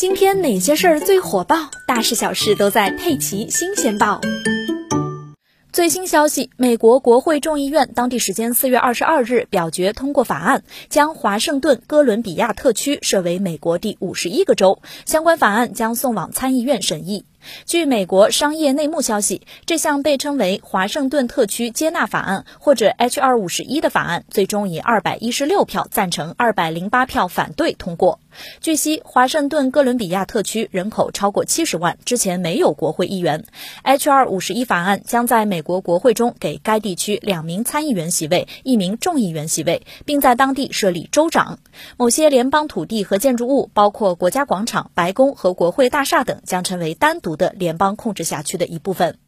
今天哪些事儿最火爆？大事小事都在《佩奇新鲜报》。最新消息，美国国会众议院当地时间四月二十二日表决通过法案，将华盛顿哥伦比亚特区设为美国第五十一个州。相关法案将送往参议院审议。据美国商业内幕消息，这项被称为华盛顿特区接纳法案或者 H.R. 五十一的法案，最终以二百一十六票赞成、二百零八票反对通过。据悉，华盛顿哥伦比亚特区人口超过七十万，之前没有国会议员。H.R. 五十一法案将在美国国会中给该地区两名参议员席位、一名众议员席位，并在当地设立州长。某些联邦土地和建筑物，包括国家广场、白宫和国会大厦等，将成为单独。的联邦控制辖区的一部分。